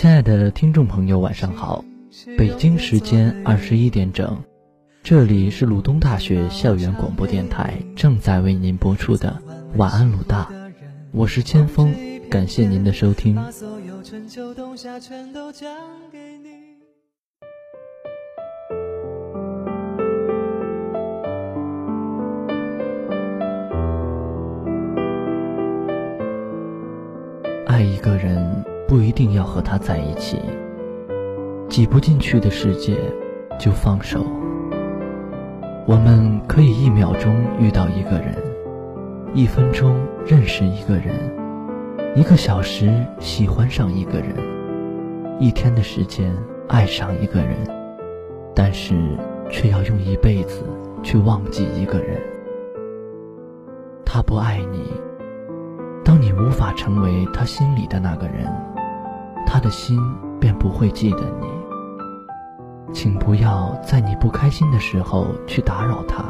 亲爱的听众朋友，晚上好，北京时间二十一点整，这里是鲁东大学校园广播电台正在为您播出的晚安鲁大，我是千峰，感谢您的收听。爱一个人不一定要和他在一起，挤不进去的世界就放手。我们可以一秒钟遇到一个人，一分钟认识一个人，一个小时喜欢上一个人，一天的时间爱上一个人，但是却要用一辈子去忘记一个人。他不爱你。当你无法成为他心里的那个人，他的心便不会记得你。请不要在你不开心的时候去打扰他，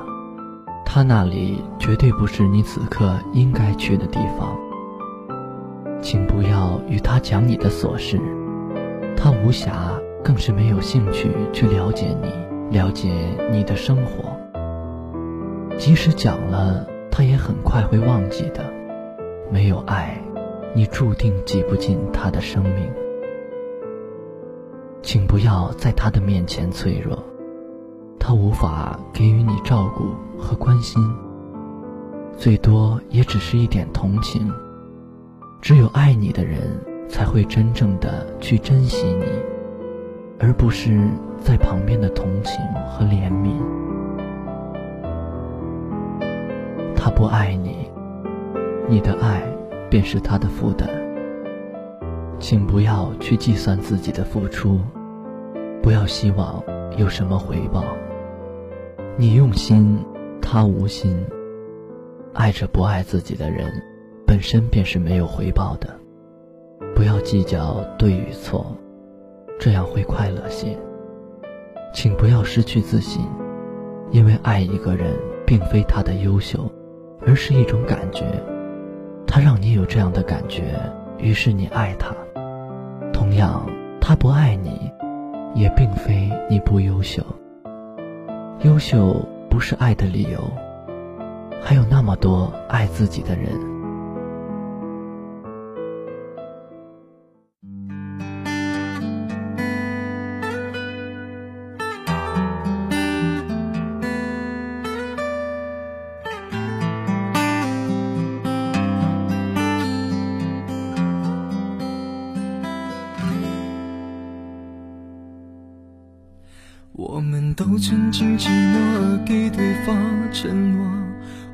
他那里绝对不是你此刻应该去的地方。请不要与他讲你的琐事，他无暇，更是没有兴趣去了解你，了解你的生活。即使讲了，他也很快会忘记的。没有爱，你注定挤不进他的生命。请不要在他的面前脆弱，他无法给予你照顾和关心，最多也只是一点同情。只有爱你的人，才会真正的去珍惜你，而不是在旁边的同情和怜悯。他不爱你。你的爱便是他的负担，请不要去计算自己的付出，不要希望有什么回报。你用心，他无心。爱着不爱自己的人，本身便是没有回报的。不要计较对与错，这样会快乐些。请不要失去自信，因为爱一个人并非他的优秀，而是一种感觉。他让你有这样的感觉，于是你爱他。想，他不爱你，也并非你不优秀。优秀不是爱的理由，还有那么多爱自己的人。都曾经寂寞而给对方承诺，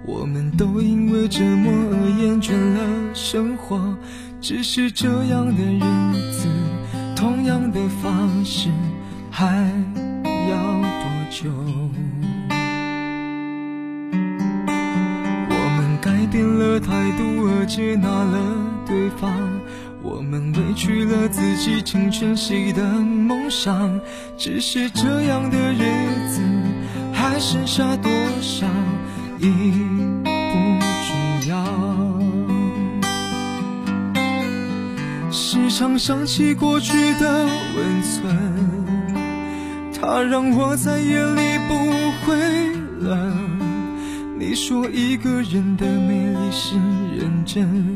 我们都因为折磨而厌倦了生活。只是这样的日子，同样的方式，还要多久？我们改变了态度而接纳了对方。我们委屈了自己，成全谁的梦想？只是这样的日子，还剩下多少已不重要。时常想起过去的温存，它让我在夜里不会冷。你说一个人的美丽是认真。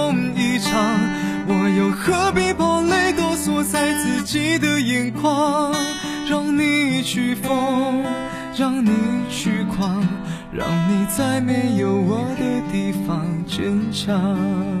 又何必把泪都锁在自己的眼眶？让你去疯，让你去狂，让你在没有我的地方坚强。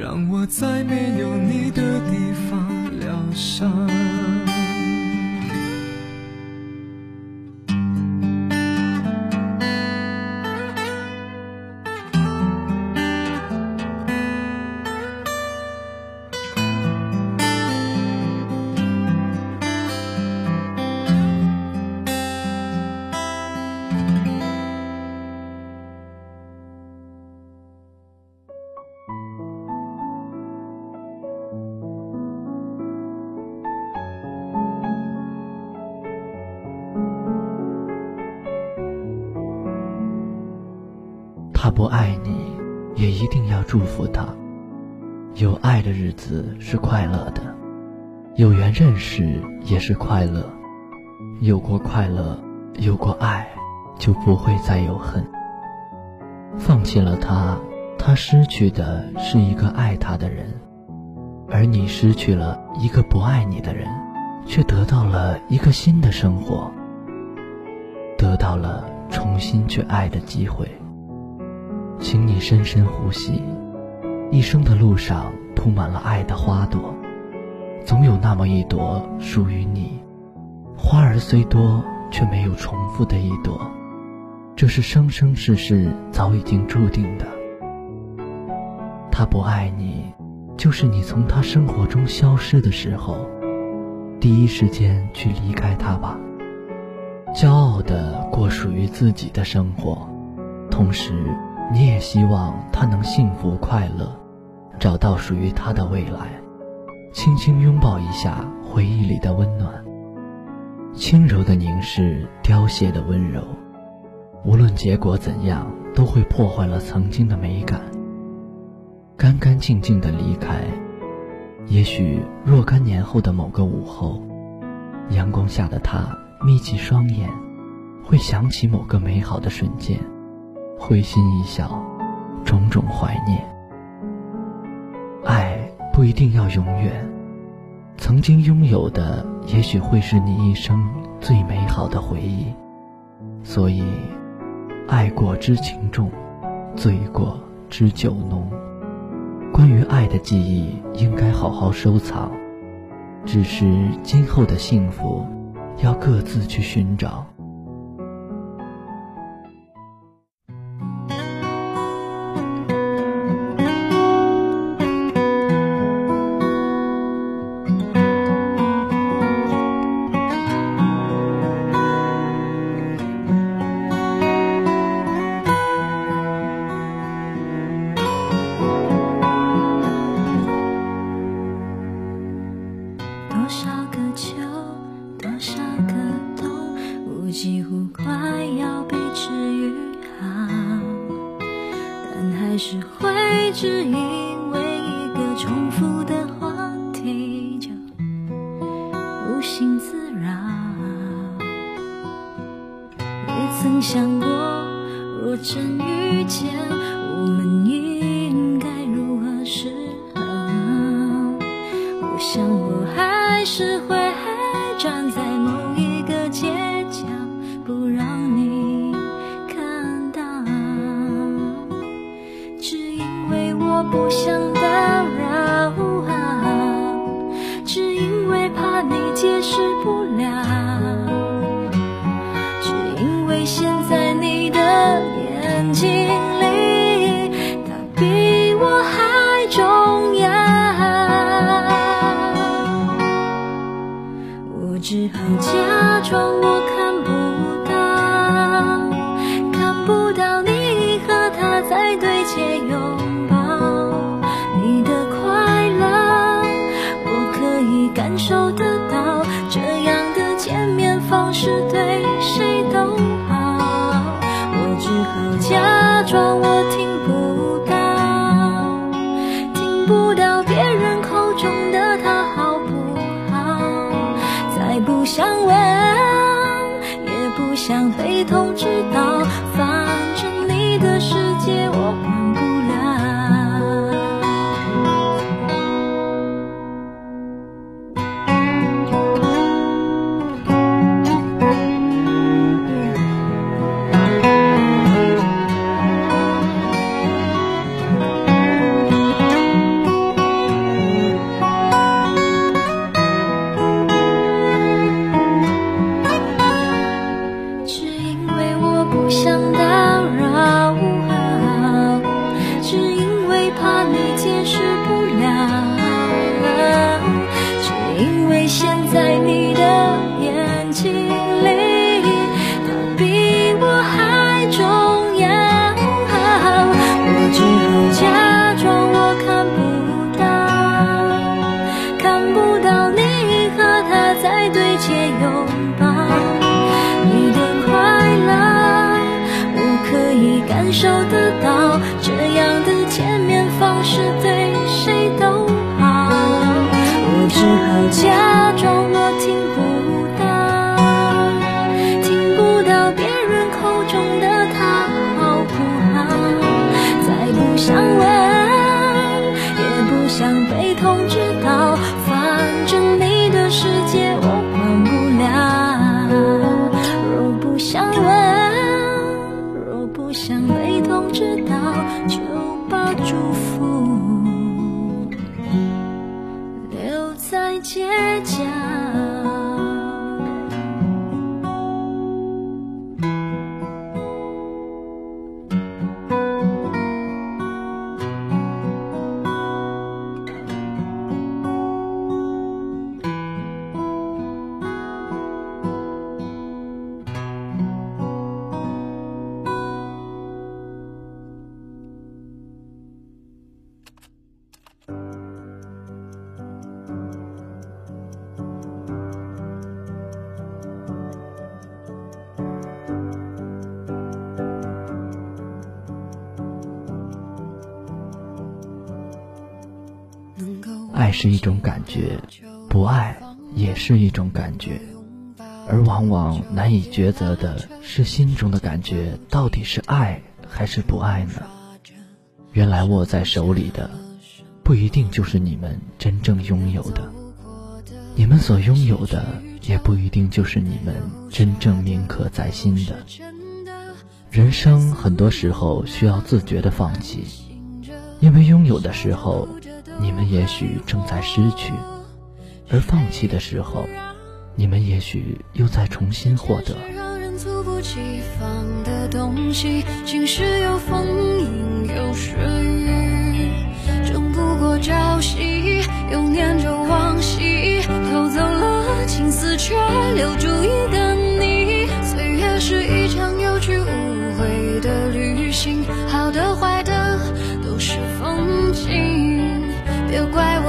让我在没有你的地方疗伤。他不爱你，也一定要祝福他。有爱的日子是快乐的，有缘认识也是快乐。有过快乐，有过爱，就不会再有恨。放弃了他，他失去的是一个爱他的人，而你失去了一个不爱你的人，却得到了一个新的生活，得到了重新去爱的机会。请你深深呼吸，一生的路上铺满了爱的花朵，总有那么一朵属于你。花儿虽多，却没有重复的一朵，这是生生世世早已经注定的。他不爱你，就是你从他生活中消失的时候，第一时间去离开他吧，骄傲的过属于自己的生活，同时。你也希望他能幸福快乐，找到属于他的未来，轻轻拥抱一下回忆里的温暖，轻柔的凝视凋谢的温柔，无论结果怎样，都会破坏了曾经的美感。干干净净的离开，也许若干年后的某个午后，阳光下的他眯起双眼，会想起某个美好的瞬间。会心一笑，种种怀念。爱不一定要永远，曾经拥有的也许会是你一生最美好的回忆。所以，爱过知情重，醉过知酒浓。关于爱的记忆，应该好好收藏。只是今后的幸福，要各自去寻找。是一解释不了，只因为现在你的眼睛里，他比我还重要，我只好假装我。你感受得到。这样的见面方式对谁都好。我只好假装倔强。爱是一种感觉，不爱也是一种感觉，而往往难以抉择的是心中的感觉到底是爱还是不爱呢？原来握在手里的，不一定就是你们真正拥有的，你们所拥有的，也不一定就是你们真正铭刻在心的。人生很多时候需要自觉的放弃，因为拥有的时候，你们也许正在失去；而放弃的时候，你们也许又在重新获得。让人猝不及防的东西，晴时有风，阴有时雨，争不过朝夕，又念着往昔，偷走了青丝，却留住一个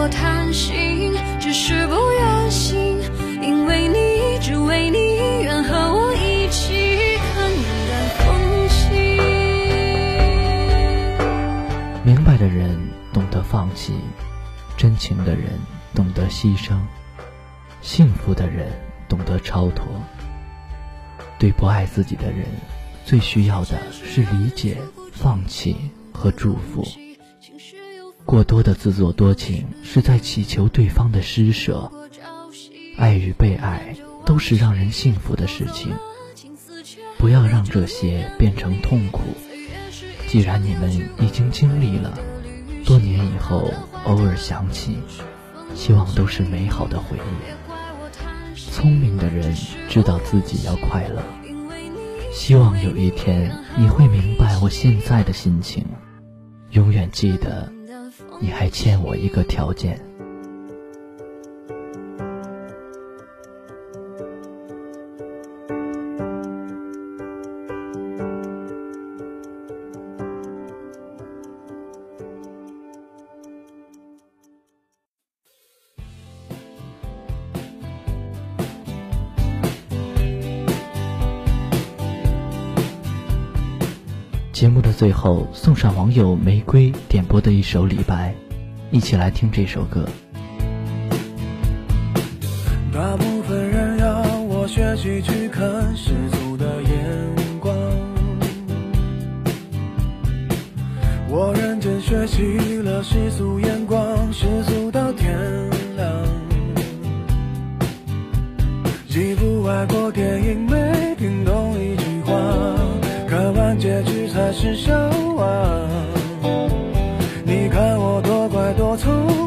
贪心，只是不愿醒，因为你，只为你，愿和我一起看淡风轻。明白的人懂得放弃，真情的人懂得牺牲，幸福的人懂得超脱。对不爱自己的人，最需要的是理解、放弃和祝福。过多的自作多情，是在祈求对方的施舍。爱与被爱都是让人幸福的事情，不要让这些变成痛苦。既然你们已经经历了，多年以后偶尔想起，希望都是美好的回忆。聪明的人知道自己要快乐，希望有一天你会明白我现在的心情。永远记得，你还欠我一个条件。最后，送上网友玫瑰点播的一首李白，一起来听这首歌。大部分人要我学习去看世俗的眼光，我认真学习了世俗眼光，世俗到天亮。几部外国电影没是向往。你看我多乖多聪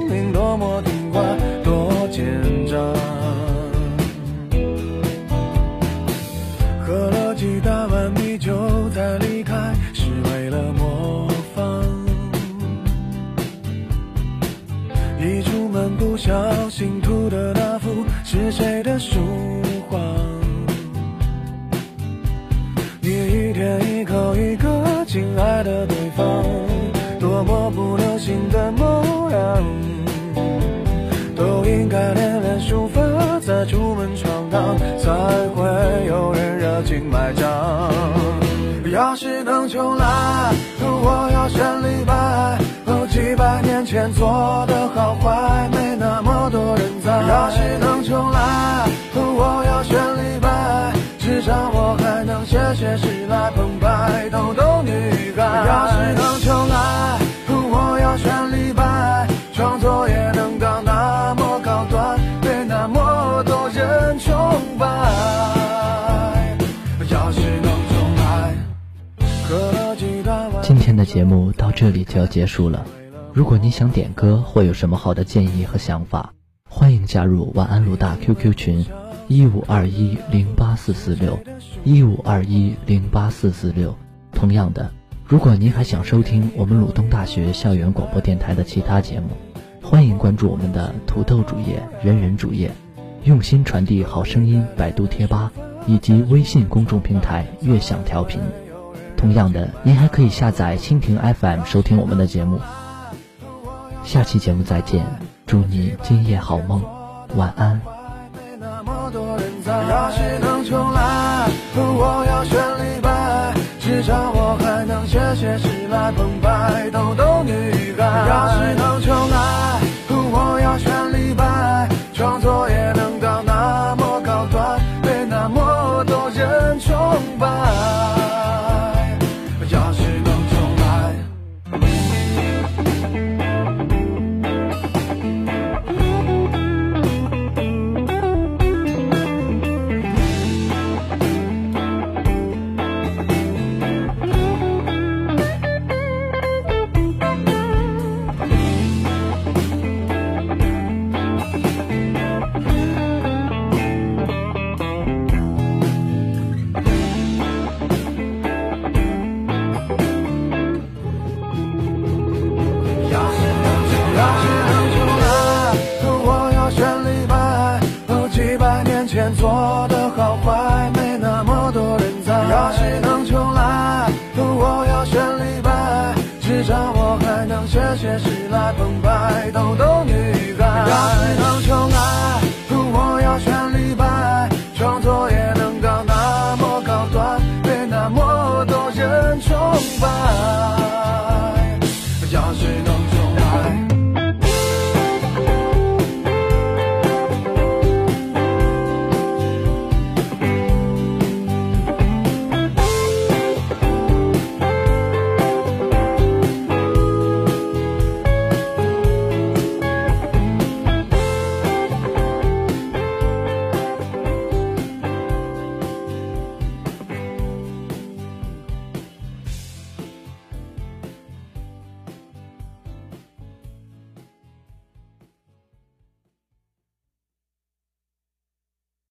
前做的好坏，没那么多人在。要是能重来，我要选李白。至少我还能写写诗来澎湃逗逗女孩。要是能重来，我要选李白。创作也能到那么高端，被那么多人崇拜。要是能重来，喝了几大碗。今天的节目到这里就要结束了。如果你想点歌或有什么好的建议和想法，欢迎加入晚安鲁大 QQ 群一五二一零八四四六一五二一零八四四六。同样的，如果您还想收听我们鲁东大学校园广播电台的其他节目，欢迎关注我们的土豆主页、人人主页、用心传递好声音百度贴吧以及微信公众平台悦享调频。同样的，您还可以下载蜻蜓 FM 收听我们的节目。下期节目再见，祝你今夜好梦，晚安。没那么多人在。要是能重来，我要选李白，至少我还能写写诗来澎湃逗